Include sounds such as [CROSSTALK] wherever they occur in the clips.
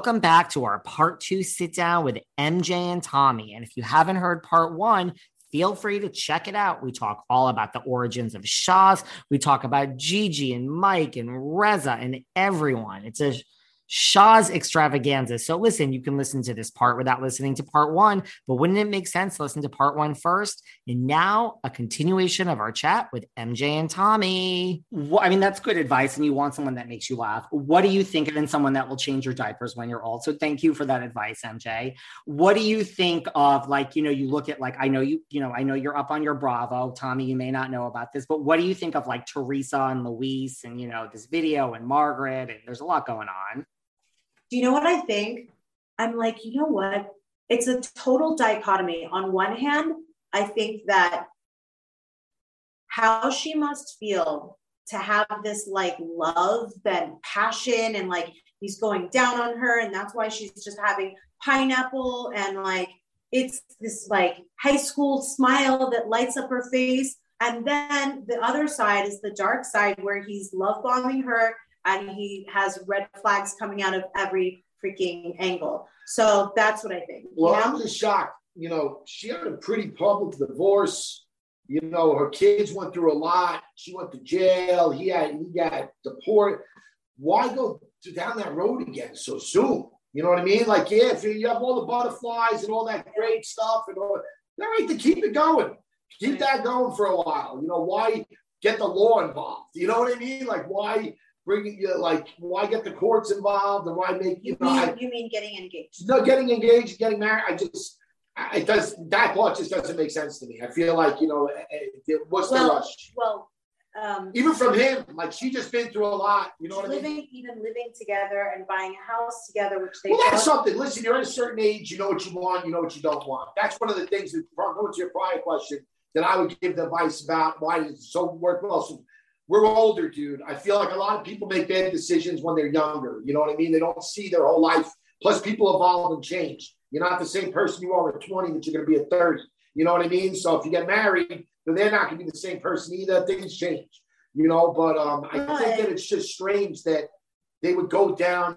Welcome back to our part two sit down with MJ and Tommy. And if you haven't heard part one, feel free to check it out. We talk all about the origins of Shahs. We talk about Gigi and Mike and Reza and everyone. It's a Shahs extravaganza. So listen, you can listen to this part without listening to part one, but wouldn't it make sense to listen to part one first? And now a continuation of our chat with MJ and Tommy. Well, I mean, that's good advice. And you want someone that makes you laugh. What do you think of in someone that will change your diapers when you're old? So thank you for that advice, MJ. What do you think of like, you know, you look at like, I know you, you know, I know you're up on your Bravo. Tommy, you may not know about this, but what do you think of like Teresa and Luis and, you know, this video and Margaret? And there's a lot going on. Do you know what I think? I'm like, you know what? It's a total dichotomy. On one hand, I think that how she must feel to have this like love and passion and like he's going down on her and that's why she's just having pineapple and like it's this like high school smile that lights up her face and then the other side is the dark side where he's love bombing her and he has red flags coming out of every freaking angle. So that's what I think. Well, you know? I'm just shocked. You know, she had a pretty public divorce. You know, her kids went through a lot. She went to jail. He had he got deported. Why go to down that road again so soon? You know what I mean? Like, yeah, if you have all the butterflies and all that great stuff and all, all right, to keep it going. Keep that going for a while. You know, why get the law involved? You know what I mean? Like, why bringing you like why get the courts involved and why make you, you know mean, I, you mean getting engaged? No getting engaged getting married i just it does that part just doesn't make sense to me. I feel like you know eh, eh, what's well, the rush? well um, even from him like she just been through a lot you know what living, i mean? Even living together and buying a house together which they well that's something listen you're at a certain age you know what you want you know what you don't want. That's one of the things that going to your prior question that i would give the advice about why it's so worthwhile. So we're older, dude. I feel like a lot of people make bad decisions when they're younger. You know what I mean? They don't see their whole life. Plus, people evolve and change. You're not the same person you are at 20 that you're going to be at 30. You know what I mean? So if you get married, then they're not going to be the same person either. Things change, you know. But um, I think that it's just strange that they would go down.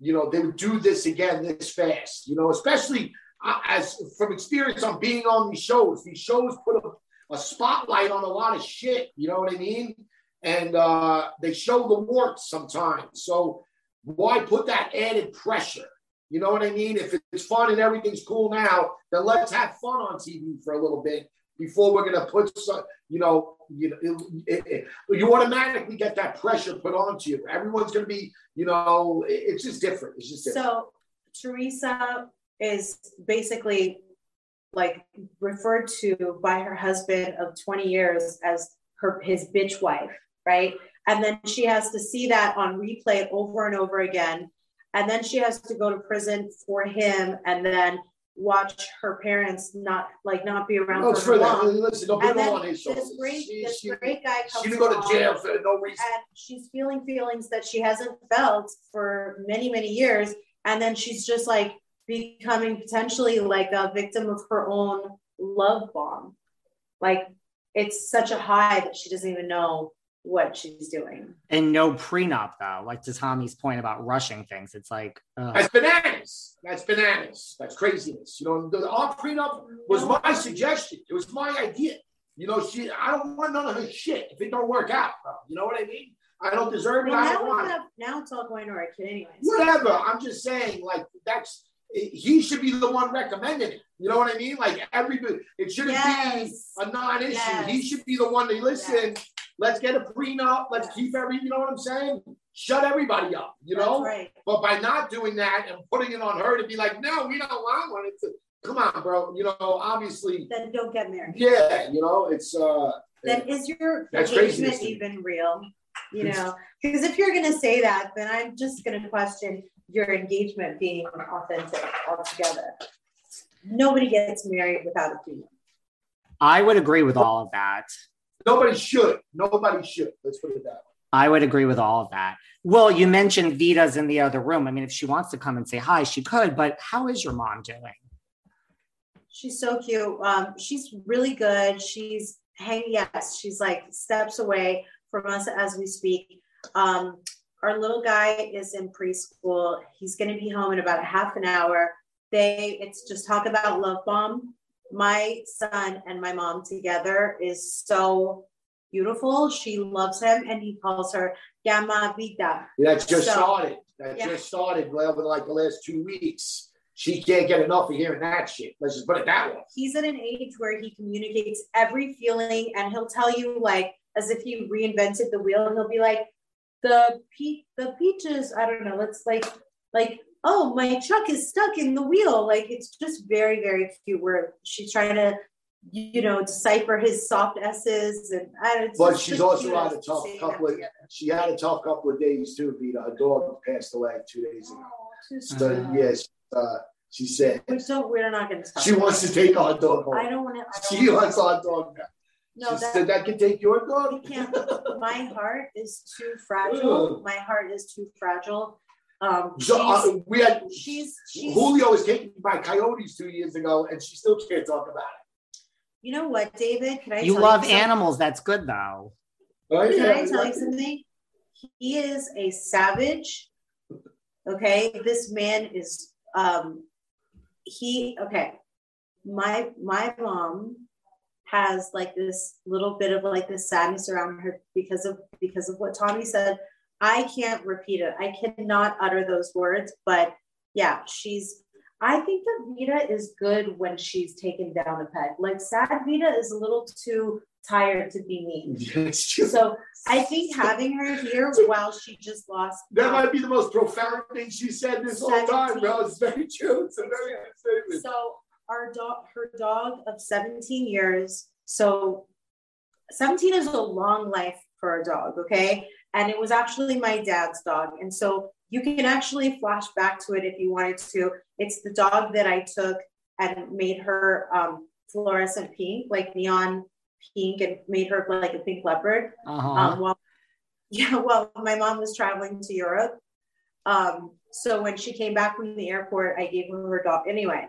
You know, they would do this again this fast. You know, especially uh, as from experience on being on these shows. These shows put a, a spotlight on a lot of shit. You know what I mean? And uh, they show the warts sometimes. So why put that added pressure? You know what I mean? If it's fun and everything's cool now, then let's have fun on TV for a little bit before we're going to put some, you know, you know, it, it, you automatically get that pressure put onto you. Everyone's going to be, you know, it's just different. It's just different. So Teresa is basically like referred to by her husband of 20 years as her his bitch wife, right? And then she has to see that on replay over and over again. And then she has to go to prison for him and then watch her parents not like not be around No, for for long. Listen, don't And on his shoulders. this great, She- this she- great guy comes She didn't go to jail for no reason. and she's feeling feelings that she hasn't felt for many many years and then she's just like becoming potentially like a victim of her own love bomb like it's such a high that she doesn't even know what she's doing And no prenup though. Like to Tommy's point about rushing things, it's like ugh. That's bananas. That's bananas. That's craziness. You know, the, our prenup was my suggestion. It was my idea. You know, she. I don't want none of her shit if it don't work out, bro. You know what I mean? I don't deserve it. well, I don't we want it. now it's all going to our kid anyways Whatever. I'm just saying, like that's. He should be the one recommending it. You know what I mean? Like everybody, it shouldn't Yes. be a non-issue. Yes. He should be the one to listen. Let's get a prenup. Let's keep every. You know what I'm saying? Shut everybody up. You know. Right But by not doing that and putting it on her to be like, no, we don't want one. It's a, come on, bro. You know, obviously, then don't get married yeah. You know, it's uh. then is your That's engagement craziness to me. even real? You know, because if you're going to say that, then I'm just going to question your engagement being authentic altogether. Nobody gets married without a prenup. I would agree with all of that. Nobody should. Nobody should. Let's put it that way. I would agree with all of that. Well, you mentioned Vida's in the other room. I mean, if she wants to come and say hi, she could, but how is your mom doing? She's so cute. Um, she's really good. She's hanging. Yes, she's like steps away from us as we speak. Um, our little guy is in preschool. He's going to be home in about a half an hour. They, it's just talk about love bomb. My son and my mom together is so beautiful. She loves him, and he calls her Gamma Vida. That's just So- started. That Yeah. just started over like the last two weeks. She can't get enough of hearing that shit. Let's just put it that way. he's at an age where he communicates every feeling and he'll tell you like as if he reinvented the wheel and he'll be like the pe- the peaches i don't know it's like like oh my truck is stuck in the wheel like it's just very very cute where she's trying to you know decipher his soft s's and I, But she's also had a tough couple of. She had a tough couple of days too. Vida, her dog passed away two days ago. Oh, So yes, uh, she said we don't we're not gonna talk she wants to take our dog home. i don't want to She wants our dog no she that, said that can take your dog. can't. [LAUGHS] My heart is too fragile. My heart is too fragile. Um, she's, uh, we had she's, she's, Julio was taken by coyotes two years ago, and she still can't talk about it. you know what, David? Can I You tell love something? animals. That's good though. it. Right? Can I Yeah, tell you something? He is a savage. Okay, this man is. Um, he okay. My my mom has like this little bit of like this sadness around her because of because of what Tommy said. I can't repeat it. I cannot utter those words, but yeah, she's I think that Vida is good when she's taken down a peg. Like sad Vida is a little too tired to be mean. [LAUGHS] So I think having her here [LAUGHS] while she just lost That might be the most profound thing she said this whole time, bro. It's very true. It's a very good statement. So our dog, her dog of 17 years. So 17 is a long life for a dog, okay? And it was actually my dad's dog. And so you can actually flash back to it if you wanted to. It's the dog that I took and made her um, fluorescent pink, like neon pink, and made her like a pink leopard. Uh-huh. um, while [LAUGHS] yeah, well, my mom was traveling to Europe. Um, so when she came back from the airport, I gave her her dog. Anyway,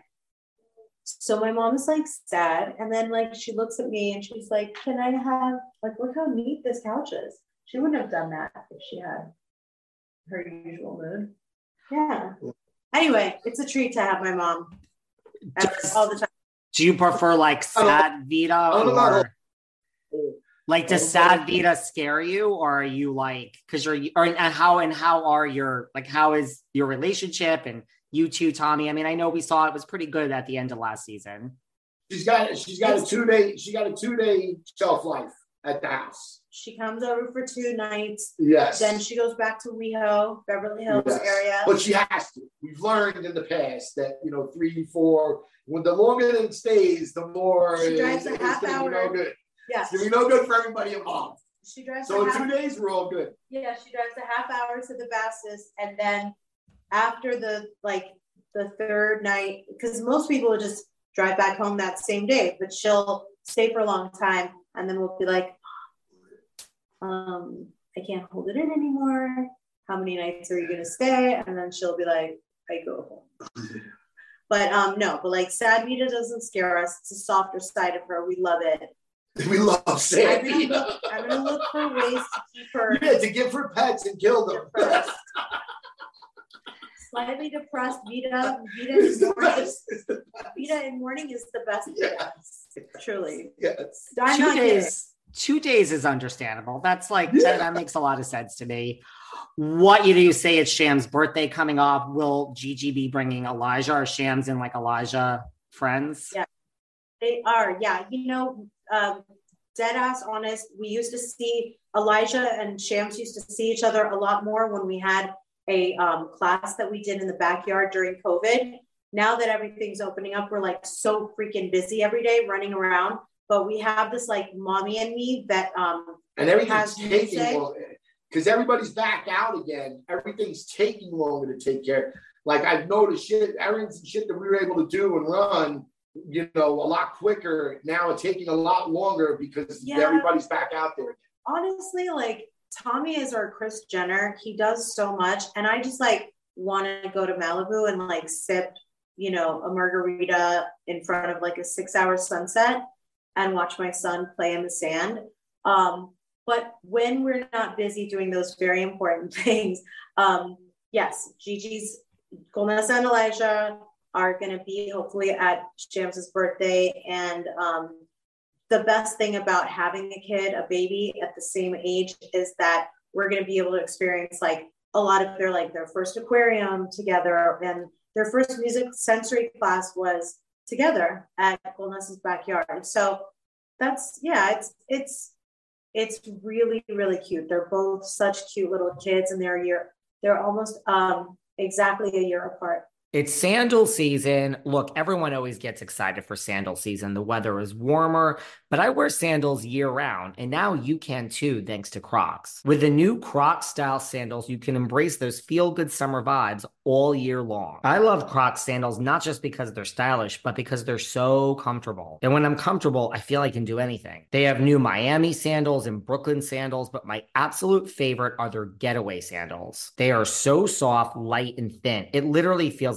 so my mom is like sad, and then like she looks at me and she's like, "Can I have like look how neat this couch is?" She wouldn't have done that if she had her usual mood. Yeah. Anyway, it's a treat to have my mom every- all the time. Do you prefer like oh, sad Vida don't know about or like does oh sad Vida scare you or are you like because you're or and how and how are your like how is your relationship and you two Tommy I mean I know we saw it was pretty good at the end of last season She's got she's got a two day she got a two day shelf life at the house. She comes over for two nights. Yes. Then she goes back to WeHo, Beverly Hills Yes. area. But she has to. We've learned in the past that you know three, four. When the longer it stays, the more She drives a half gonna hour. No good. Yeah. It's gonna be no good for everybody involved. She drives So half, two days, we're all good. yeah, she drives a half hour to the fastest and then after the like the third night, because most people would just drive back home that same day, but she'll stay for a long time and then we'll be like, um, I can't hold it in anymore. How many nights are you gonna stay? And then she'll be like, I go home. [LAUGHS] But um no, but like sad Vida doesn't scare us. It's a softer side of her. We love it. [LAUGHS] We love I'm Sandy. gonna, look, I'm gonna look for ways to keep her Yeah, to give her pets and kill them. depressed. Slightly depressed Vida. Vida in morning. Vida in morning is the best. Yes. Truly. Yes. I'm two not kidding. Two days is understandable. That's like that, that makes a lot of sense to me. What you do you say it's Sham's birthday coming up? Will Gigi be bringing Elijah or Shams and like Elijah friends? Yeah. They are, yeah. You know, um, dead ass honest. We used to see Elijah and Shams used to see each other a lot more when we had a um, class that we did in the backyard during COVID. Now that everything's opening up, we're like so freaking busy every day running around. But we have this like mommy and me that um And everything's Has taking because everybody's back out again. Everything's taking longer to take care. Like I've noticed shit, errands and shit that we were able to do and run, you know, a lot quicker. Now it's taking a lot longer because Yeah. everybody's back out there. honestly, like Tommy is our Chris Jenner. He does so much, and I just like want to go to Malibu and like sip, you know, a margarita in front of like a six-hour sunset and watch my son play in the sand. Um, but when we're not busy doing those very important [LAUGHS] things, um, yes, Gigi's Golnesa and Elijah are going to be hopefully at James's birthday, and um, the best thing about having a kid, a baby at the same age is that we're going to be able to experience like a lot of their like their first aquarium together and their first music sensory class was together at Golnesa's backyard. So that's yeah, it's it's it's really really cute. They're both such cute little kids and they're a year they're almost um exactly a year apart. It's sandal season. Look, everyone always gets excited for sandal season. The weather is warmer, but I wear sandals year round, and now you can too, thanks to Crocs. With the new Crocs style sandals, you can embrace those feel good summer vibes all year long. I love Crocs sandals not just because they're stylish, but because they're so comfortable. And when I'm comfortable, I feel I can do anything. They have new Miami sandals and Brooklyn sandals, but my absolute favorite are their getaway sandals. They are so soft, light, and thin. It literally feels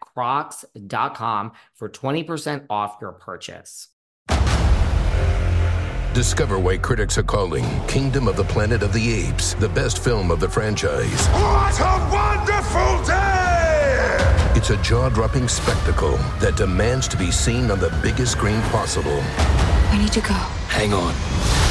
crocs.com for 20% off your purchase. Discover why critics are calling Kingdom of the Planet of the Apes the best film of the franchise. What a wonderful day! It's a jaw dropping spectacle that demands to be seen on the biggest screen possible. We need to go. Hang on.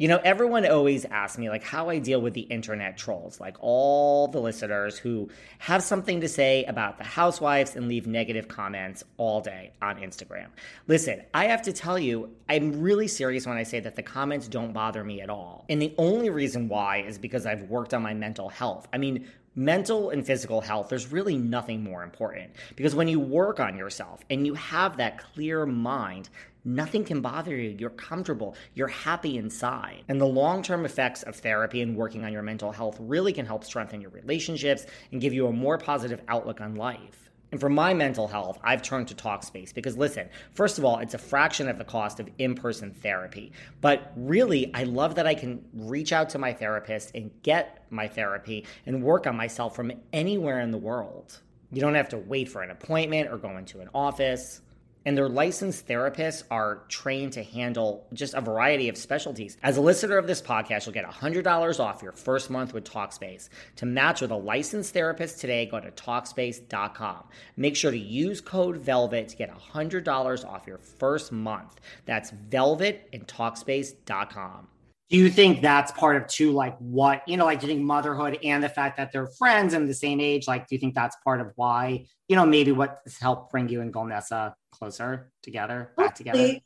You know, everyone always asks me like how I deal with the internet trolls, like all the listeners who have something to say about the housewives and leave negative comments all day on Instagram. Listen, I have to tell you, I'm really serious when I say that the comments don't bother me at all. And the only reason why is because I've worked on my mental health. I mean, mental and physical health, there's really nothing more important. Because when you work on yourself and you have that clear mind, nothing can bother you. You're comfortable, you're happy inside. And the long term effects of therapy and working on your mental health really can help strengthen your relationships and give you a more positive outlook on life. And for my mental health, I've turned to Talkspace because listen, first of all, it's a fraction of the cost of in person therapy. But really, I love that I can reach out to my therapist and get my therapy and work on myself from anywhere in the world. You don't have to wait for an appointment or go into an office. And their licensed therapists are trained to handle just a variety of specialties. As a listener of this podcast, you'll get $100 off your first month with Talkspace. To match with a licensed therapist today, go to Talkspace.com. Make sure to use code VELVET to get $100 off your first month. That's VELVET and Talkspace.com. Do you think that's part of too, like what, you know, like do you think motherhood and the fact that they're friends and the same age, like do you think that's part of why, you know, maybe what helped bring you and Golnesa closer together, back together?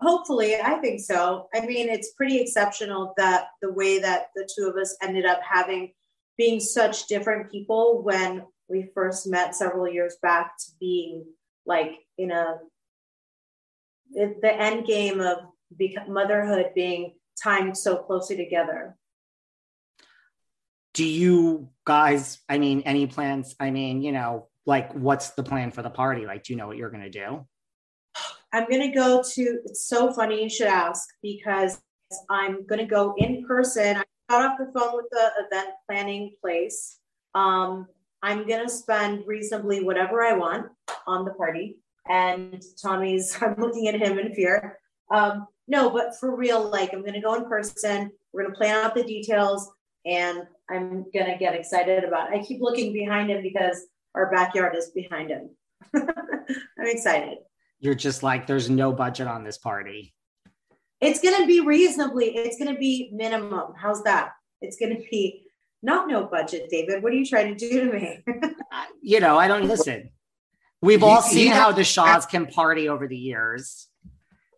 Hopefully, I think so. I mean, it's pretty exceptional that the way that the two of us ended up having being such different people when we first met several years back to being like in a the end game of motherhood being timed so closely together. Do you guys, I mean, any plans? I mean, you know, like what's the plan for the party? Like, do you know what you're going to do? I'm going to go to, it's so funny you should ask because I'm going to go in person. I got off the phone with the event planning place. Um, I'm going to spend reasonably whatever I want on the party. And Tommy's, [LAUGHS] I'm looking at him in fear. Um, no, but for real, like I'm going to go in person. We're going to plan out the details and I'm going to get excited about it. I keep looking behind him because our backyard is behind him. [LAUGHS] I'm excited. You're just like, there's no budget on this party. It's going to be reasonably, it's going to be minimum. How's that? It's going to be not no budget, David. What are you trying to do to me? [LAUGHS] you know, I don't listen. We've all seen how the Shahs can party over the years.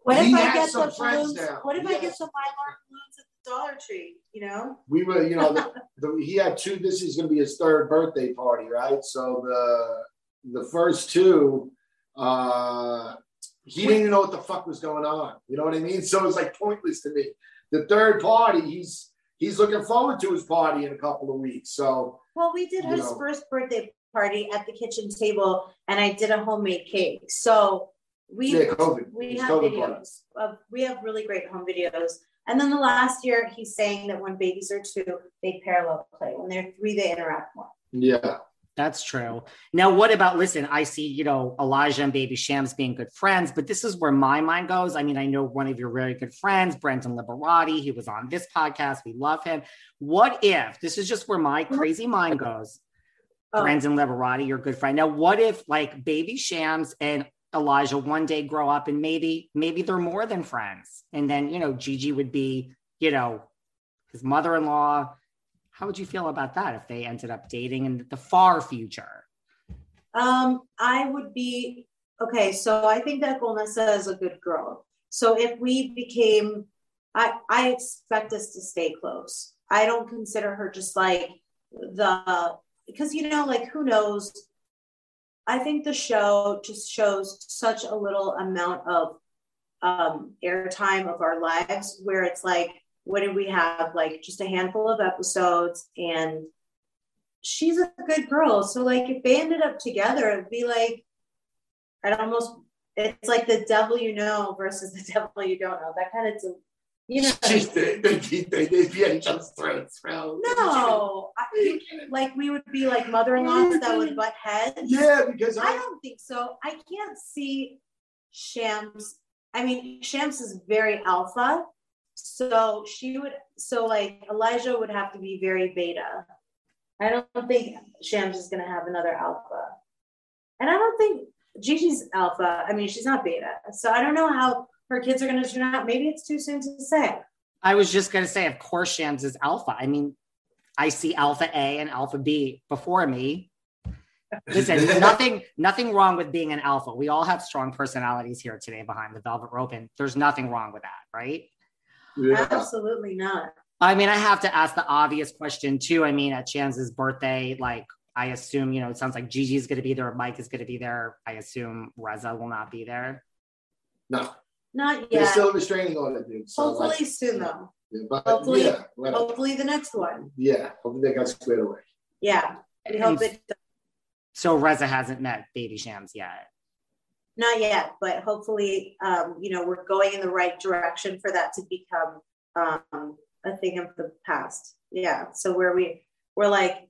What if I get the balloons? What if I get some Mylar balloons at the Dollar Tree? You know, we were, you know, the, [LAUGHS] the, he had two. This is going to be his third birthday party, right? So the the first two, uh, he didn't even know what the fuck was going on. You know what I mean? [LAUGHS] So it's like pointless to me. The third party, he's he's looking forward to his party in a couple of weeks. So well, we did his know. first birthday party at the kitchen table, and I did a homemade cake. So we yeah, COVID. we have COVID videos of, we have really great home videos and then the last year he's saying that when babies are two they parallel play when they're three they interact more yeah that's true. Now, what about listen? I see, you know, Elijah and Baby Shams being good friends, but this is where my mind goes. I mean, I know one of your very good friends, Brendan Liberati. He was on this podcast. We love him. What if this is just where my crazy mind goes? Oh. Brendan Liberati, your good friend. Now, what if like Baby Shams and Elijah one day grow up and maybe maybe they're more than friends. And then, you know, Gigi would be, you know, his mother-in-law. How would you feel about that if they ended up dating in the far future? Um, I would be okay. So I think that Golnesa is a good girl. So if we became, I I expect us to stay close. I don't consider her just like the because you know, like who knows I think the show just shows such a little amount of um, airtime of our lives where it's like, what did we have? Like just a handful of episodes, and she's a good girl. So, like, if they ended up together, it'd be like, I'd almost, it's like the devil you know versus the [LAUGHS] devil you don't know. That kind of you know, throats, bro. No, I, like we would be like mother-in-laws that would butt heads. Yeah, because I, I don't think so. I can't see Shams. I mean, Shams is very alpha, so she would. So like Elijah would have to be very beta. I don't think Shams is going to have another alpha, and I don't think Gigi's alpha. I mean, she's not beta, so I don't know how her kids are going to turn out. Maybe it's too soon to say. I was just going to say, of course, Shams is alpha. I mean, I see alpha A and alpha B before me. Listen, [LAUGHS] nothing, nothing wrong with being an alpha. We all have strong personalities here today behind the velvet rope, and there's nothing wrong with that, right? Yeah. Absolutely not. I mean, I have to ask the obvious question too. I mean, at Chance's birthday, like I assume, you know, it sounds like Gigi's going to be there, Mike is going to be there. I assume Reza will not be there. No. Not yet. There's still a restraining order, dude. So hopefully like, soon, though. Yeah, but, hopefully, yeah, hopefully the next one. Yeah, hopefully they got squared away. Yeah, we hope it. So Reza hasn't met Baby Shams yet. Not yet, but hopefully, um, you know, we're going in the right direction for that to become um, a thing of the past. Yeah. So where we we're like,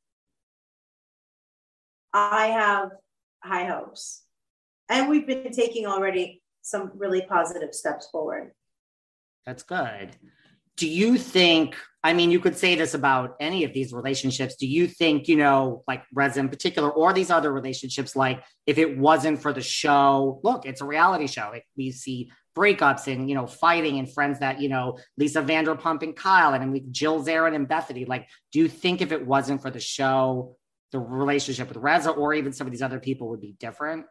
I have high hopes and we've been taking already some really positive steps forward. That's good. Do you think, I mean, you could say this about any of these relationships. Do you think, you know, like Reza in particular, or these other relationships, like if it wasn't for the show, look, it's a reality show. It, we see breakups and, you know, fighting and friends that, you know, Lisa Vanderpump and Kyle and, and we, Jill Zarin and Bethany. Like, do you think if it wasn't for the show, the relationship with Reza or even some of these other people would be different?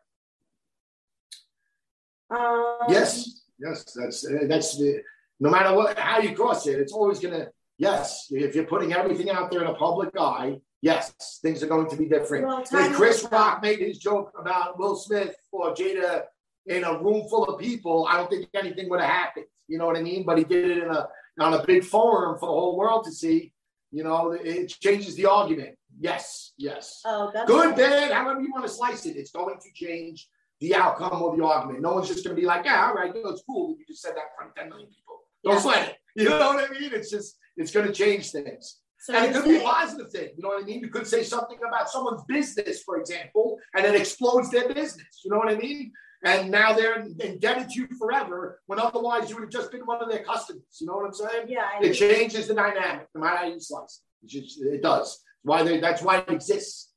Um, Yes, yes, that's that's the no matter what how you cross it, it's always gonna yes. If you're putting everything out there in a public eye, yes, things are going to be different. Well, If Chris. Rock made his joke about Will Smith or Jada in a room full of people, I don't think anything would have happened. You know what I mean? But he did it in a on a big forum for the whole world to see. You know, it changes the argument. Yes, yes. Oh, Good, bad, however you want to slice it, it's going to change the outcome of the argument. No one's just going to be like, yeah, all right, you know, it's cool. You just said that in front of 10 million people. Don't Yeah. sweat it. [LAUGHS] You know what I mean? It's just, it's going to change things. So and it you're could be a positive thing. You know what I mean? You could say something about someone's business, for example, and it explodes their business. You know what I mean? And now they're indebted to you forever when otherwise you would have just been one of their customers. You know what I'm saying? Yeah, I It changes the dynamic, no matter how you slice it. It, just, it does. Why they, that's why it exists.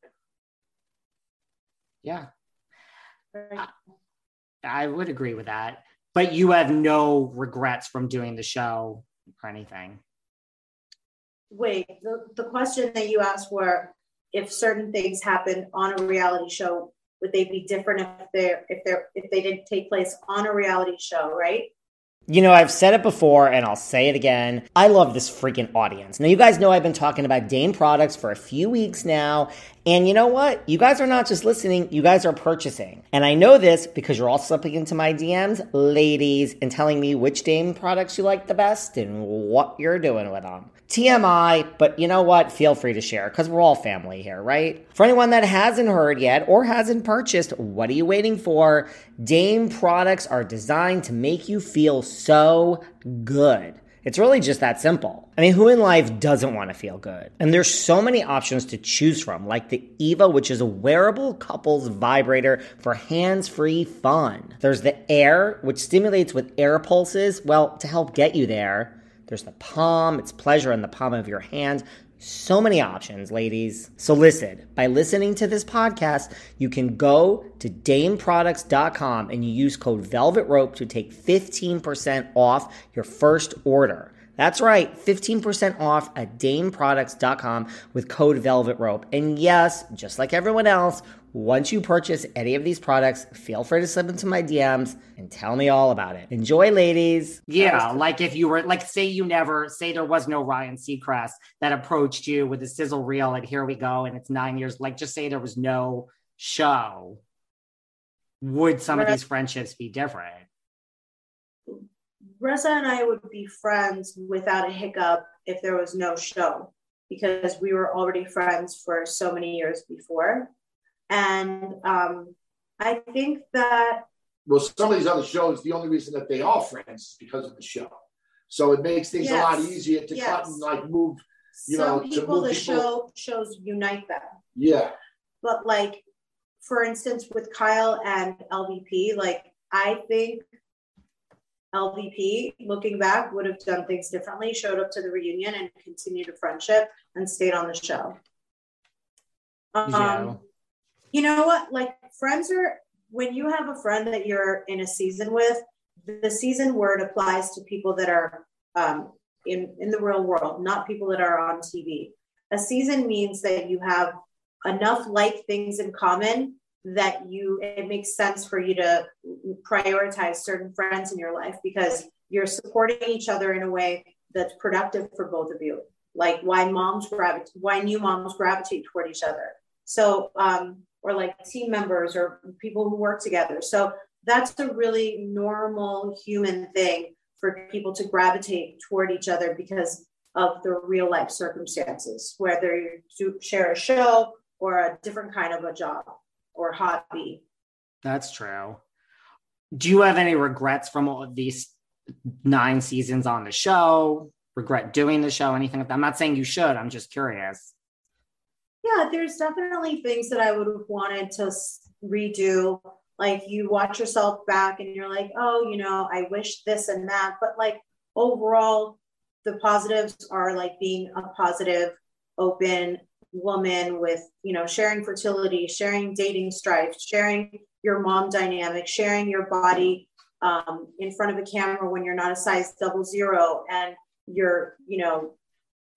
Yeah, agree. I would agree with that. But you have no regrets from doing the show or anything. Wait, the, the question that you asked were if certain things happen on a reality show, would they be different if they're if they're if they didn't take place on a reality show, right? You know, I've said it before and I'll say it again. I love this freaking audience. Now, you guys know I've been talking about Dame products for a few weeks now. And you know what? You guys are not just listening, you guys are purchasing. And I know this because you're all slipping into my DMs, ladies, and telling me which Dame products you like the best and what you're doing with them. TMI, but you know what? Feel free to share because we're all family here, right? For anyone that hasn't heard yet or hasn't purchased, what are you waiting for? Dame products are designed to make you feel good. It's really just that simple. I mean, who in life doesn't want to feel good? And there's so many options to choose from, like the Eva, which is a wearable couples vibrator for hands-free fun. There's the Air, which stimulates with air pulses, well, to help get you there. There's the Palm, it's pleasure in the palm of your hand. So many options, ladies. So listen, by listening to this podcast, you can go to dameproducts.com and you use code Velvet Rope to take 15% off your first order. That's right, 15% off at dameproducts.com with code Velvet Rope. And yes, just like everyone else, once you purchase any of these products, feel free to slip into my DMs and tell me all about it. Enjoy, ladies. Yeah, like if you were like, say you never say there was no Ryan Seacrest that approached you with a sizzle reel, and here we go, and it's nine years. Like, just say there was no show. Would some of these friendships be different? Reza and I would be friends without a hiccup if there was no show because we were already friends for so many years before. And um, I think that Well, some of these other shows, the only reason that they are friends is because of the show. So it makes things a lot easier to cut and like move. You some know, to people, move the people- show shows unite them. Yeah. But like, for instance, with Kyle and LVP, like I think LVP, looking back, would have done things differently, showed up to the reunion and continued a friendship and stayed on the show. Um, Yeah. You know what? Like friends are when you have a friend that you're in a season with, the season word applies to people that are um, in in the real world, not people that are on TV. A season means that you have enough like things in common that you it makes sense for you to prioritize certain friends in your life because you're supporting each other in a way that's productive for both of you like why moms gravitate why new moms gravitate toward each other so um or like team members or people who work together so that's a really normal human thing for people to gravitate toward each other because of the real life circumstances whether you share a show or a different kind of a job or hobby. That's true. Do you have any regrets from all of these nine seasons on the show? Regret doing the show? Anything? I'm not saying you should. I'm just curious. Yeah, there's definitely things that I would have wanted to redo like you watch yourself back and you're like, oh, you know, I wish this and that. But like overall, the positives are like being a positive, open woman with, you know, sharing fertility, sharing dating strife, sharing your mom dynamic, sharing your body um, in front of a camera when you're not a size double zero and your, you know,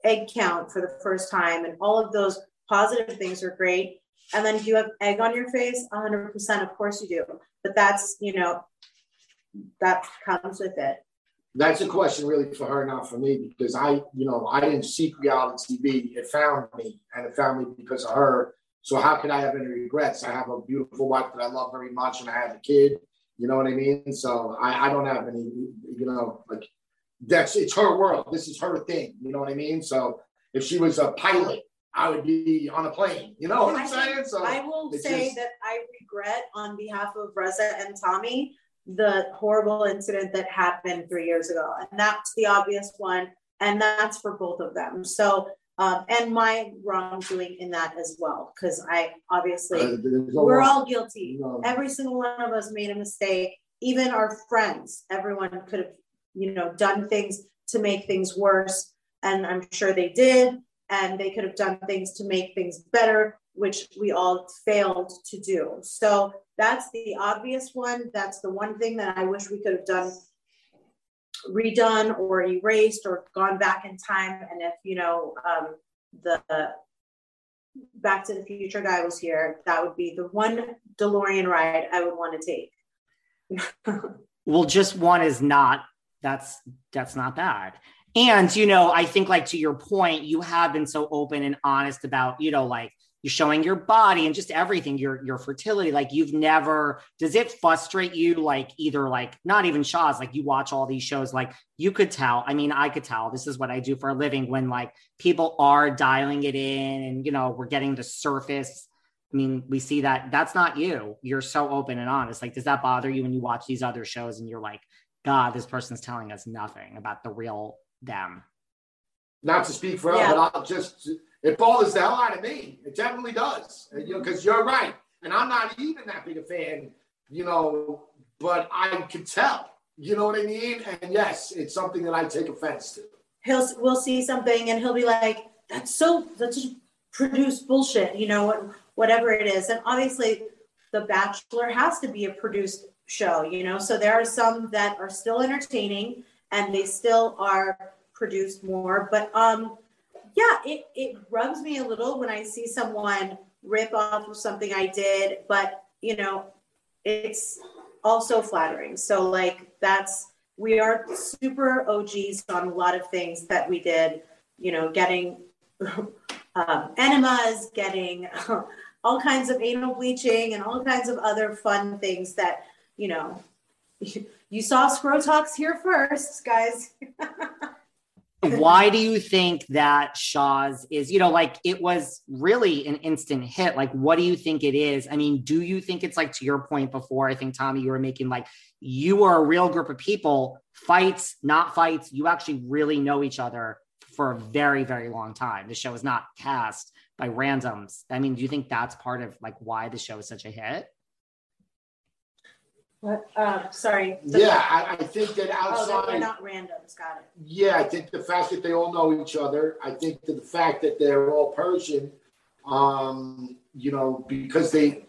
egg count for the first time and all of those positive things are great and then do you have egg on your face? 100%. Of course you do. But that's, you know, that comes with it. That's a question really for her, not for me, because I, you know, I didn't seek reality TV. It found me and it found me because of her. So how could I have any regrets? I have a beautiful wife that I love very much and I have a kid. You know what I mean? So I, I don't have any, you know, like that's it's her world. This is her thing. You know what I mean? So if she was a pilot I would be on a plane. You know what I'm saying? So I will say just... that I regret on behalf of Reza and Tommy the horrible incident that happened three years ago. And that's the obvious one. And that's for both of them. So um, and my wrongdoing in that as well, because I obviously uh, we're all guilty. No. Every single one of us made a mistake. Even our friends, everyone could have, you know, done things to make things worse, and I'm sure they did and they could have done things to make things better, which we all failed to do. So that's the obvious one. That's the one thing that I wish we could have done redone or erased or gone back in time. And if, you know, um, the Back to the Future guy was here, that would be the one DeLorean ride I would want to take. [LAUGHS] well, just one is not that's that's not bad. And, you know, I think like to your point, you have been so open and honest about, you know, like you're showing your body and just everything, your your fertility. Like you've never does it frustrate you like either like not even Shahs, like you watch all these shows, like you could tell. I mean, I could tell this is what I do for a living when like people are dialing it in and you know, we're getting the surface. I mean, we see that that's not you. You're so open and honest. Like, does that bother you when you watch these other shows and you're like, God, this person's telling us nothing about the real them. Not to speak for yeah. but I'll just it bothers the hell out of me. It definitely does. And, you know, because you're right, and I'm not even that big a fan. You know, but I can tell. You know what I mean? And yes, it's something that I take offense to. He'll we'll see something and he'll be like, "That's so that's just produced bullshit," you know, whatever it is. And obviously, The Bachelor has to be a produced show, you know. So there are some that are still entertaining and they still are produced more. But um, yeah, it, it rubs me a little when I see someone rip off of something I did, but you know, it's also flattering. So like that's we are super OGs on a lot of things that we did, you know, getting [LAUGHS] um, enemas, getting [LAUGHS] all kinds of anal bleaching and all kinds of other fun things that, you know, [LAUGHS] you saw Scrotox here first, guys. [LAUGHS] Why do you think that Shahs is, you know, like it was really an instant hit? Like, what do you think it is? I mean, do you think it's like to your point before? I think, Tommy, you were making like you are a real group of people, fights, not fights. You actually really know each other for a very, very long time. The show is not cast by randoms. I mean, do you think that's part of like why the show is such a hit? What, uh, sorry. Yeah, I, I think that outside. Oh, they're- not randoms, got it. yeah, I think the fact that they all know each other, I think that the fact that they're all Persian, um, you know, because they,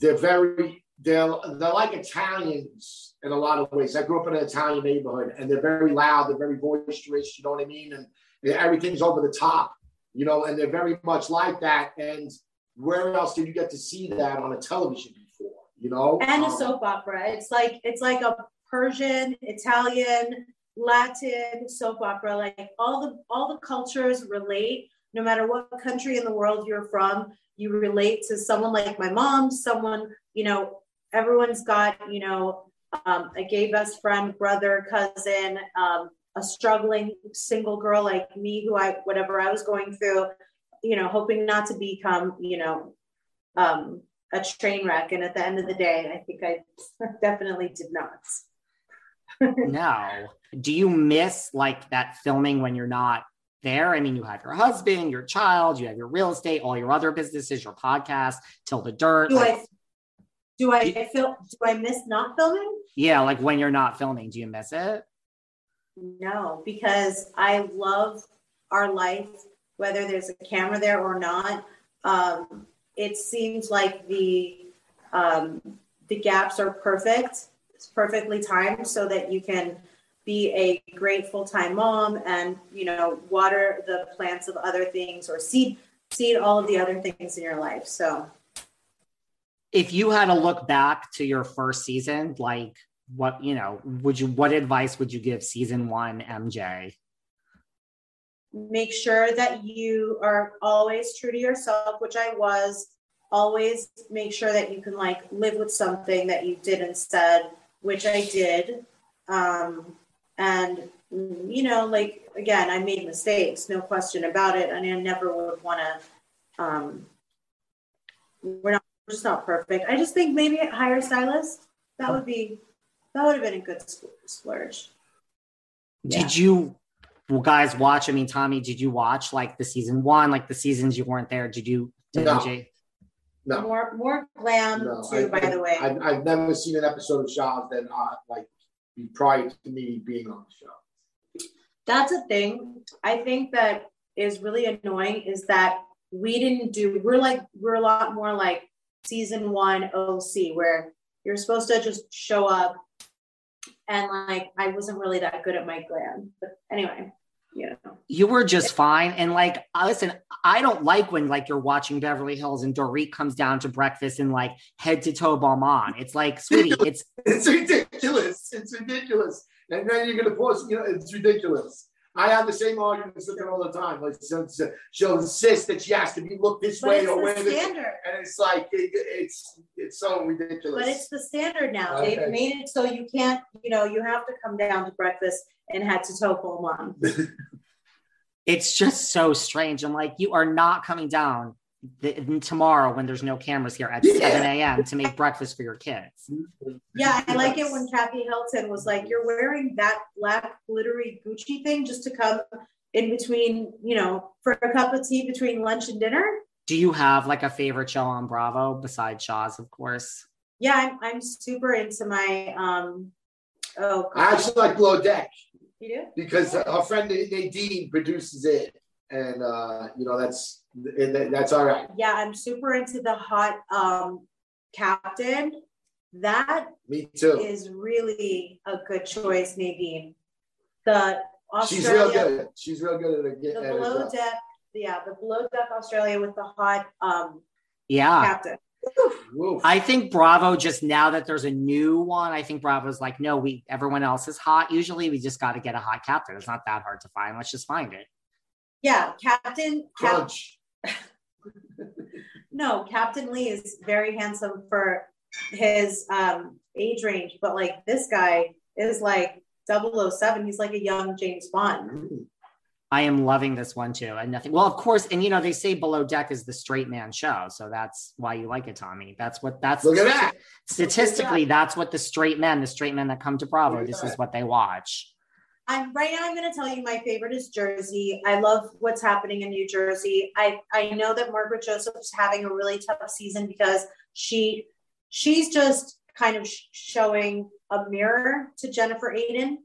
they're very, they're, they're like Italians in a lot of ways. I grew up in an Italian neighborhood and they're very loud, they're very boisterous, you know what I mean? And everything's over the top, you know, and they're very much like that. And where else did you get to see that on a television you know? And a um, soap opera. It's like it's like a persian italian latin soap opera. Like all the all the cultures relate. No matter what country in the world you're from you relate to someone like my mom someone you know everyone's got you know um, a gay best friend brother cousin um, a struggling single girl like me who i whatever i was going through you know hoping not to become you know um, a train wreck. And at the end of the day, I think I [LAUGHS] definitely did not. [LAUGHS] no. Do you miss like that filming when you're not there? I mean, you have your husband, your child, you have your real estate, all your other businesses, your podcast, Till the Dirt. Do, like, I, Do I feel? Do I miss not filming? Yeah, like when you're not filming, do you miss it? No, because I love our life, whether there's a camera there or not. Um, it seems like the um, the gaps are perfect. It's perfectly timed so that you can be a great full-time mom and you know water the plants of other things or seed seed all of the other things in your life. So if you had to look back to your first season, like what you know, would you what advice would you give season one MJ? Make sure that you are always true to yourself, which I was. Always make sure that you can like live with something that you did and said, which I did. Um, and you know, like again, I made mistakes, no question about it, and I never would want to. Um, we're not we're just not perfect. I just think maybe hire a stylist. That would be that would have been a good splurge. Did you well, guys watch? I mean, Tommy, did you watch like the season one, like the seasons you weren't there? Did you? Did No. MJ? No, More more glam no. too, I, by the way. I, I've never seen an episode of Shahs that uh, like prior to me being on the show. That's a thing. I think that is really annoying is that we didn't do we're like we're a lot more like season one OC where you're supposed to just show up and like I wasn't really that good at my glam. But anyway, you know. You were just fine. And like, listen, I don't like when like you're watching Beverly Hills and Dorit comes down to breakfast and like head to toe bomb on. It's like, sweetie, it's It's ridiculous. It's ridiculous. And then you're gonna post, you know, it's ridiculous. I have the same arguments with her all the time. Like she'll, she'll insist that she has to be looked this But way it's or wear the this, standard. and it's like it, it's it's so ridiculous. But it's the standard now. Okay. They've made it so you can't, you know, you have to come down to breakfast and head to Topo Mom. [LAUGHS] it's just so strange. I'm like, you are not coming down the, tomorrow when there's no cameras here at 7 a.m. to make breakfast for your kids. Yeah, I like it when Kathy Hilton was like, "You're wearing that black glittery Gucci thing just to come in between, you know, for a cup of tea between lunch and dinner." Do you have like a favorite show on Bravo besides Shahs, of course? Yeah, I'm I'm super into my um. Oh, I actually like Below Deck you do? because our friend Nadine produces it, and uh, you know that's and that- that's all right. Yeah, I'm super into the hot um captain. That Me too. is really a good choice, Nadine. The Australia, She's real Australia, good. She's real good at it. the at it, below uh, deck, yeah, the below deck Australia with the hot um Yeah. captain. woof. I think Bravo just now that there's a new one, I think Bravo's like, no, we everyone else is hot. Usually we just got to get a hot captain. It's not that hard to find. Let's just find it. Yeah, Captain. Cap- Crunch. No, Captain Lee is very handsome for his um, age range, but like this guy is like 007. He's like a young James Bond. I am loving this one too. And nothing. Well, of course, and you know they say Below Deck is the straight man show, so that's why you like it, Tommy. That's what that's Look at that. statistically. That's what the straight men, the straight men that come to Bravo, this that. is what they watch. I'm right now. I'm going to tell you my favorite is Jersey. I love what's happening in New Jersey. I I know that Margaret Josephs having a really tough season because she she's just kind of sh- showing a mirror to Jennifer Aydin,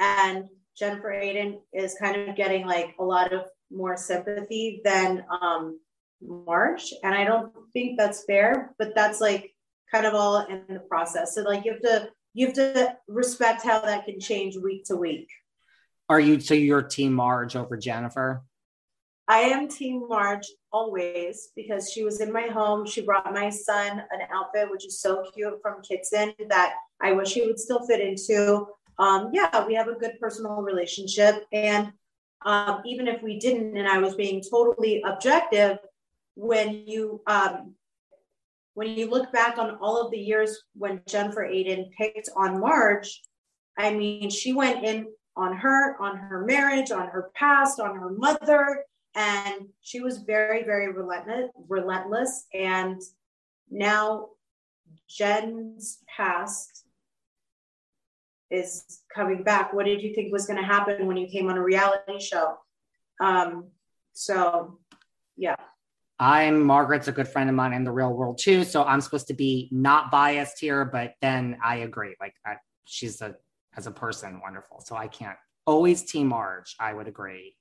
and Jennifer Aydin is kind of getting like a lot of more sympathy than um, March, and I don't think that's fair. But that's like kind of all in the process. So like you have to you have to respect how that can change week to week. Are you so you're team Marge over Jennifer? I am Team Marge always because she was in my home. She brought my son an outfit, which is so cute from Kitson that I wish he would still fit into. Um, yeah, we have a good personal relationship. And um, even if we didn't, and I was being totally objective, when you um, when you look back on all of the years when Jennifer Aydin picked on Marge, I mean, she went in on her, on her marriage, on her past, on her mother, and she was very, very relentless. Relentless, and now Jen's past is coming back. What did you think was going to happen when you came on a reality show? Um, so, yeah. I'm Margaret's a good friend of mine in the real world too, so I'm supposed to be not biased here, but then I agree. Like I, she's a as a person wonderful, so I can't always team Marge. I would agree.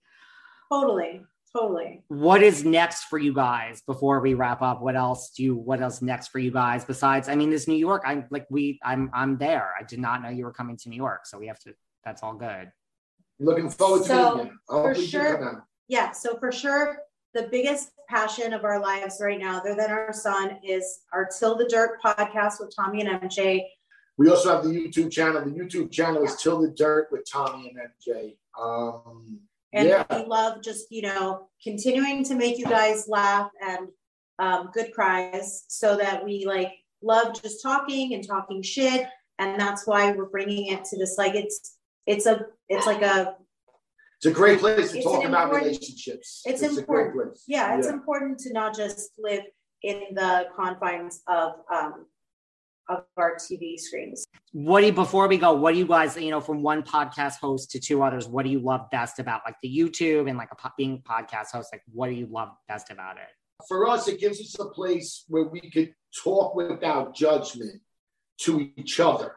Totally, totally. What is next for you guys before we wrap up? What else do you? What else next for you guys besides? I mean, this New York. I'm like we. I'm I'm there. I did not know you were coming to New York, so we have to. That's all good. Looking forward So, to meeting you. For sure- Yeah, so for sure, the biggest passion of our lives right now, other than our son, is our Till the Dirt podcast with Tommy and MJ. We also have the YouTube channel. The YouTube channel is Till the Dirt with Tommy and MJ. Um, And yeah, we love just, you know, continuing to make you guys laugh and um, good cries so that we like love just talking and talking shit. And that's why we're bringing it to this, like, it's, it's a, it's like a, it's a great place to It's talk about relationships. it's a great important. place. yeah, it's important to not just live in the confines of, um, of our TV screens. What do you before we go? What do you guys? You know, from one podcast host to two others, what do you love best about like the YouTube and like a po- being podcast host? Like, what do you love best about it? For us, it gives us a place where we could talk without judgment to each other.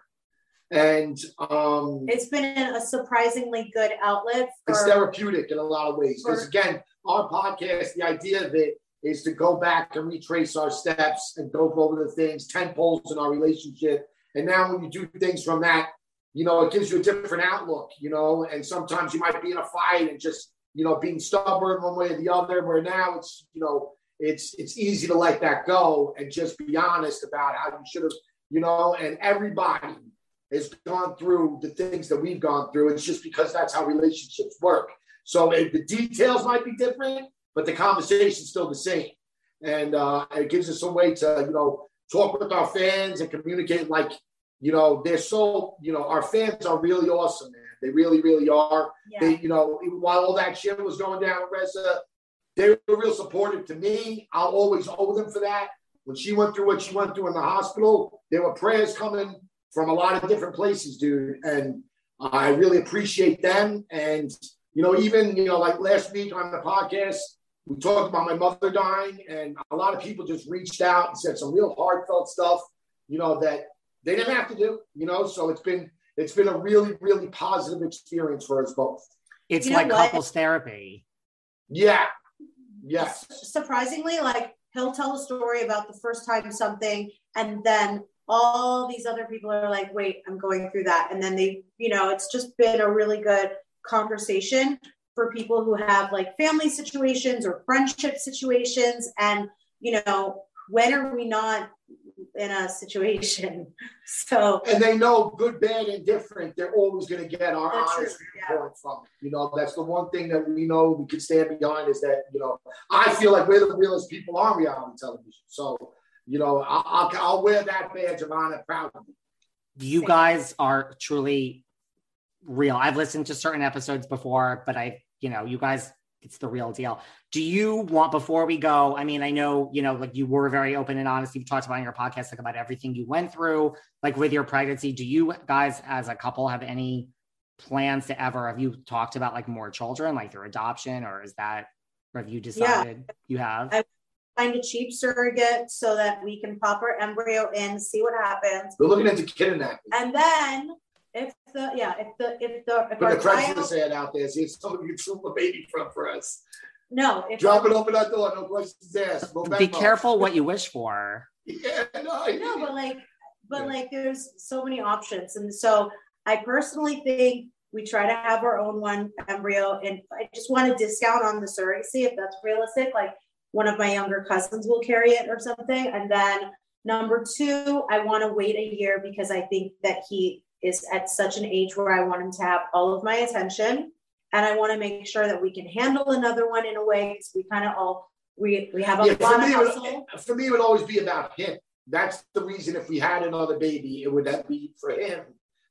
And um, It's been a surprisingly good outlet it's therapeutic in a lot of ways. Because again, our podcast, the idea of it is to go back and retrace our steps and go over the things, 10 poles in our relationship. And now when you do things from that, you know, it gives you a different outlook, you know, and sometimes you might be in a fight and just, you know, being stubborn one way or the other, where now it's, you know, it's it's easy to let that go and just be honest about how you should have, you know, and everybody has gone through the things that we've gone through. It's just because that's how relationships work. So it, the details might be different, but the conversation's still the same. And uh, it gives us a way to, you know, talk with our fans and communicate like, you know, they're so, you know, our fans are really awesome, man. They really, really are. yeah. They, you know, while all that shit was going down with Reza, they were real supportive to me. I'll always owe them for that. When she went through what she went through in the hospital, there were prayers coming from a lot of different places, dude. And I really appreciate them. And, you know, even, you know, like last week on the podcast, we talked about my mother dying, and a lot of people just reached out and said some real heartfelt stuff, you know, that they didn't have to do, you know. So it's been it's been a really, really positive experience for us both. It's You know like what? couples therapy. Yeah. Yes. surprisingly, like he'll tell a story about the first time something, and then all these other people are like, wait, I'm going through that. And then they, you know, it's just been a really good conversation for people who have like family situations or friendship situations. And, you know, when are we not in a situation? [LAUGHS] So, And they know good, bad, and different. They're always going to get our honest true, yeah. viewpoint from it. You know, that's the one thing that we know we can stand behind is that, you know, I feel like we're the realest people on reality television. So, you know, I'll, I'll, I'll wear that badge of honor proudly. You guys are truly real. I've listened to certain episodes before, but I, you know, you guys, it's the real deal. Do you want before we go? I mean, I know, you know, like you were very open and honest. You've talked about in your podcast, like about everything you went through, like with your pregnancy. Do you guys, as a couple, have any plans to ever? Have you talked about like more children, like through adoption, or is that? Or have you decided you have? I- find a cheap surrogate so that we can pop our embryo in, see what happens. We're looking into kidnapping. And then if the yeah, if the if the if Put our a Craigslist child ad out there. See if somebody can troop a baby from for us. no, if Drop it open that door. No questions asked. No Be Venmo. careful what you wish for. [LAUGHS] Yeah, no, I- no, but like but Yeah. like there's so many options. And so I personally think we try to have our own one embryo and I just want a discount on the surrogacy if that's realistic. Like one of my younger cousins will carry it or something. And then number two, I want to wait a year because I think that he is at such an age where I want him to have all of my attention. And I want to make sure that we can handle another one in a way because we kind of all we we have a Yeah, lot of me, hustle. would, for me, it would always be about him. That's the reason if we had another baby, it would that be for him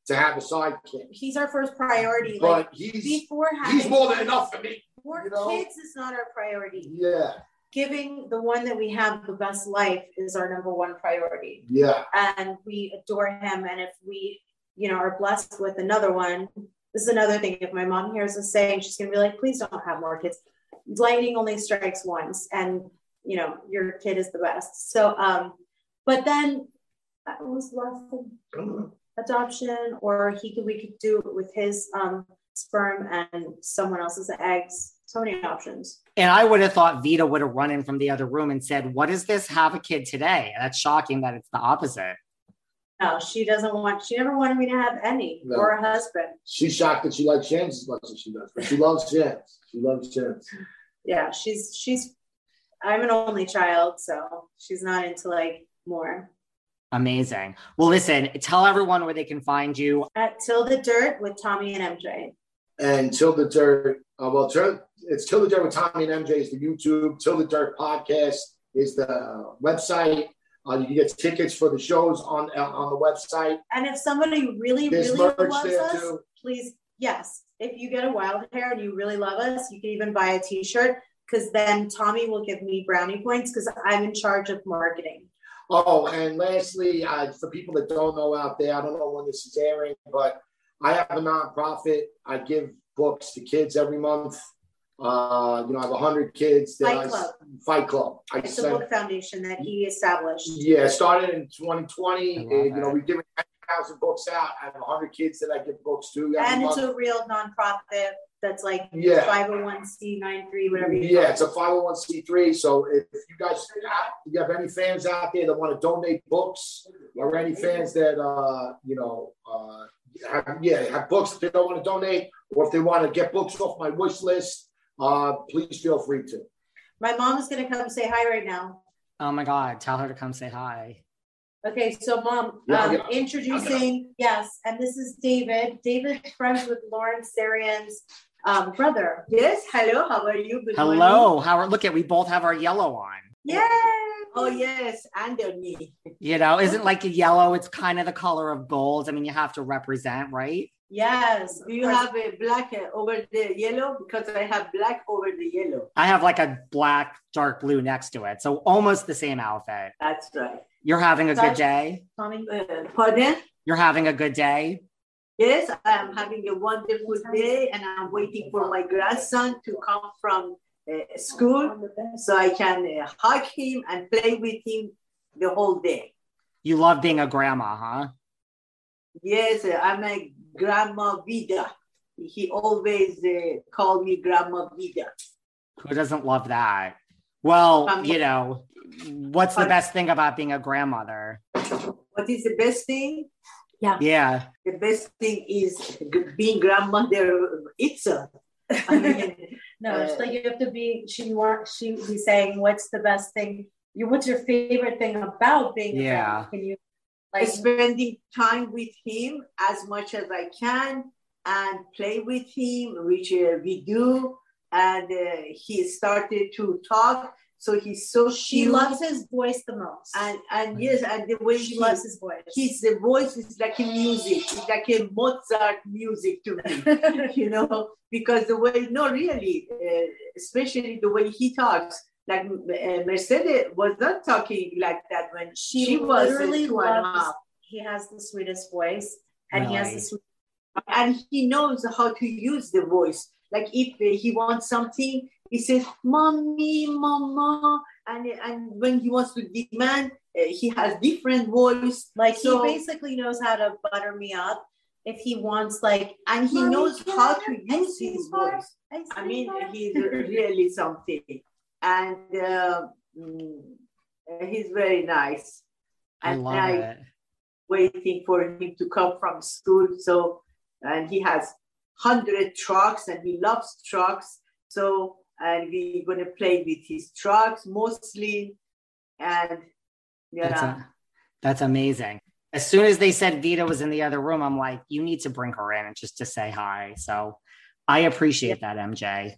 to have a sidekick. He's our first priority. Like But he's before having he's more than enough for me. More you know? kids is not our priority. Yeah, Giving the one that we have the best life is our number one priority. yeah. And we adore him. And if we, you know, are blessed with another one, this is another thing. If my mom hears us saying, she's gonna be like, please don't have more kids. Lightning only strikes once. And you know, your kid is the best. So, um, but then uh, what was last thing? Adoption, or he could we could do it with his um sperm and someone else's eggs. So many options. And I would have thought Vida would have run in from the other room and said, What is this? Have a kid today. That's shocking that it's the opposite. No, she doesn't want. She never wanted me to have any No. or a husband. She's shocked that she likes James as much as she does, but she loves James. She loves James. Yeah, she's she's. I'm an only child, so she's not into like more. Amazing. Well, listen, tell everyone where they can find you. At Till the Dirt with Tommy and MJ. And Till the Dirt, uh, well, it's Till the Dirt with Tommy and MJ is the YouTube. Till the Dirt podcast is the website. Uh, you can get tickets for the shows on uh, on the website. And if somebody really, There's really loves us, too. please, yes. If you get a wild hair and you really love us, you can even buy a T-shirt because then Tommy will give me brownie points because I'm in charge of marketing. Oh, and lastly, uh, for people that don't know out there, I don't know when this is airing, but I have a nonprofit. I give books to kids every month. Uh, you know, I have hundred kids. That Fight I, Club. Fight Club. I It's a book foundation that he established. Yeah, started in 2020. And, you know, we've given 10,000 books out. I have 100 kids that I give books to. every And it's a real nonprofit that's like Yeah. 501c93, whatever you Yeah, call it's a 501c3. So if you guys if you have any fans out there that want to donate books or any fans that uh you know uh have, yeah have books that they don't want to donate or if they want to get books off my wish list, uh please feel free to. My mom is going to come say hi right now. Oh my God, tell her to come say hi. Okay, so mom, Yeah, um, I'll get- introducing, yes, and this is David. David, friends with Lauren Zarian's um, brother. Yes, hello, how are you? Good Hello, how are look at we both have our yellow on. Yay! Oh, yes, underneath. You know, isn't like a yellow, it's kind of the color of gold. I mean, you have to represent, right? Yes. Do you have a black uh, over the yellow? Because I have black over the yellow. I have like a black, dark blue next to it. So almost the same outfit. That's right. You're having a good day. Tommy? Uh, pardon? You're having a good day. Yes, I am having a wonderful day and I'm waiting for my grandson to come from uh, school so I can uh, hug him and play with him the whole day. You love being a grandma, huh? Yes, uh, I'm a Grandma Vida. He always uh, called me Grandma Vida. Who doesn't love that? Well, Um, you know, what's the best thing about being a grandmother? What is the best thing? Yeah. Yeah. The best thing is being grandmother itself. [LAUGHS] I mean, No, it's Uh, like you have to be. She want. She be saying, "What's the best thing? You. What's your favorite thing about being? Yeah. grandma? Can you like? spending time with him as much as I can and play with him, which uh, we do. And uh, he started to talk, so he's so She cute. loves his voice the most. and and yes, and the way she he loves his voice. his the voice is like a music, it's like a Mozart music to me. [LAUGHS] you know, because the way, no, really, uh, especially the way he talks. Like uh, Mercedes was not talking like that when she, she, was literally two and a loves. half. He has the sweetest voice, and he has the sweet. and he knows how to use the voice. Like if he wants something, he says, "Mommy, Mama," and and when he wants to demand, uh, he has different voice. Like So- he basically knows how to butter me up. If he wants, like, and he knows how to use his bar? voice. Ice I mean, bar? he's really [LAUGHS] something, and uh, mm, he's very nice. I And love I it. waiting for him to come from school. So, and he has hundred trucks, and he loves trucks. So, and we're gonna play with his trucks mostly, and That's, yeah, a- that's amazing. As soon as they said Vida was in the other room, I'm like, you need to bring her in just to say hi. So I appreciate that, MJ.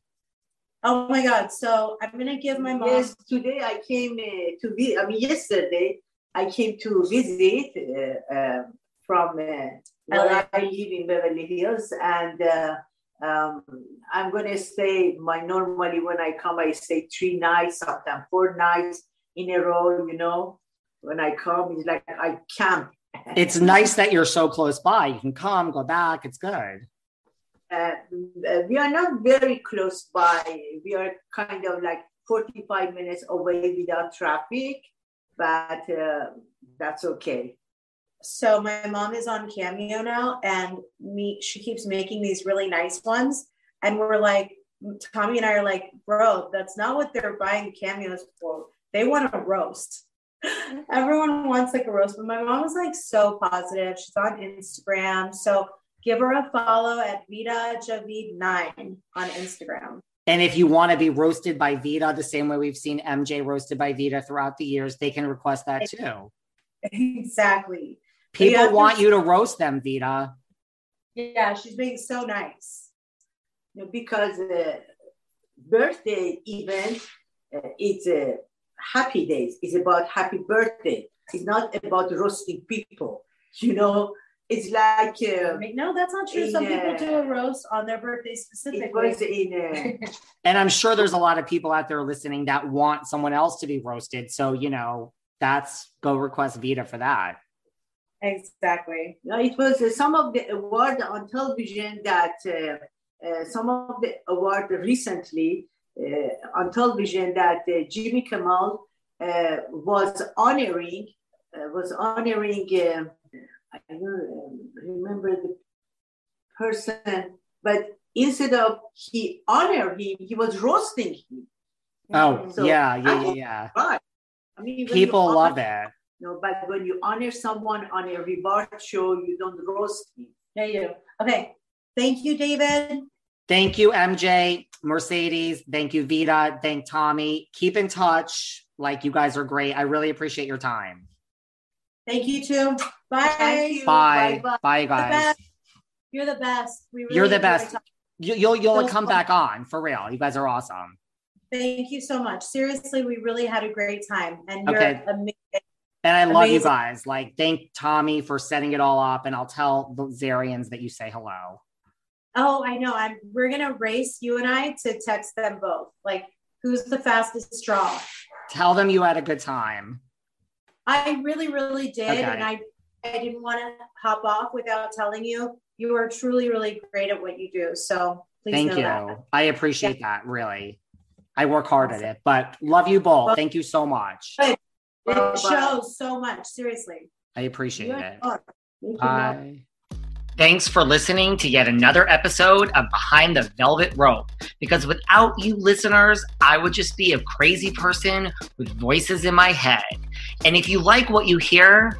Oh my God! So I'm gonna give my mom. yes. Today I came uh, to visit. I mean, yesterday I came to visit uh, uh, from uh, where I live in Beverly Hills, and uh, um, I'm gonna stay. My normally when I come, I stay three nights, sometimes four nights in a row. You know, when I come, it's like I camp. [LAUGHS] It's nice that you're so close by. You can come, go back. It's good. Uh, uh, we are not very close by. We are kind of like 45 minutes away without traffic, but uh, that's okay. So my mom is on Cameo now, and me she keeps making these really nice ones, and we're like, Tommy and I are like, bro, that's not what they're buying cameos for. They want a roast. [LAUGHS] Everyone wants like a roast, but my mom is like so positive. She's on Instagram, so give her a follow at Vida Javid nine on Instagram. And if you want to be roasted by Vida, the same way we've seen MJ roasted by Vida throughout the years, they can request that too. [LAUGHS] Exactly. People Yeah, want you to roast them, Vida. Yeah, she's being so nice. You know, because uh, birthday event, uh, it's a happy days. It's about happy birthday. It's not about roasting people. You know, it's like uh, No, that's not true. Some people uh, do a roast on their birthday it specifically. in. Uh, [LAUGHS] And I'm sure there's a lot of people out there listening that want someone else to be roasted. So, you know, that's go request Vida for that. Exactly. It was uh, some of the award on television that uh, uh, some of the award recently uh, on television that uh, Jimmy Kimmel uh, was honoring uh, was honoring. Uh, I don't um, remember the person, but instead of he honored him, he was roasting him. Oh, So- yeah, yeah, yeah, yeah. Right. I mean, when you People honor- love it. No, but when you honor someone on a reward show, you don't roast him. Yeah, you. Okay. Thank you, David. Thank you, MJ, Mercedes. Thank you, Vida. Thank Tommy. Keep in touch. Like, you guys are great. I really appreciate your time. Thank you too. Bye. Thank you. Bye. Bye-bye. Bye, The guys. You're the best. We really You're the best. talking- You, you'll you'll So come fun. back on for real. You guys are awesome. Thank you so much. Seriously, we really had a great time, and you're Okay. amazing. And I love you guys. Like, thank Tommy for setting it all up. And I'll tell the Zarians that you say hello. Oh, I know. I'm. We're gonna race you and I to text them both. Like, who's the fastest straw? Tell them you had a good time. I really, really did, Okay. and I, I didn't want to hop off without telling you. You are truly, really great at what you do. So please Thank you. that. I appreciate that. Really. I work hard at it, but love you both. Thank you so much. Good. It shows so much. Seriously. I appreciate You it. are. Thank you. Bye. Thanks for listening to yet another episode of Behind the Velvet Rope. Because without you listeners, I would just be a crazy person with voices in my head. And if you like what you hear,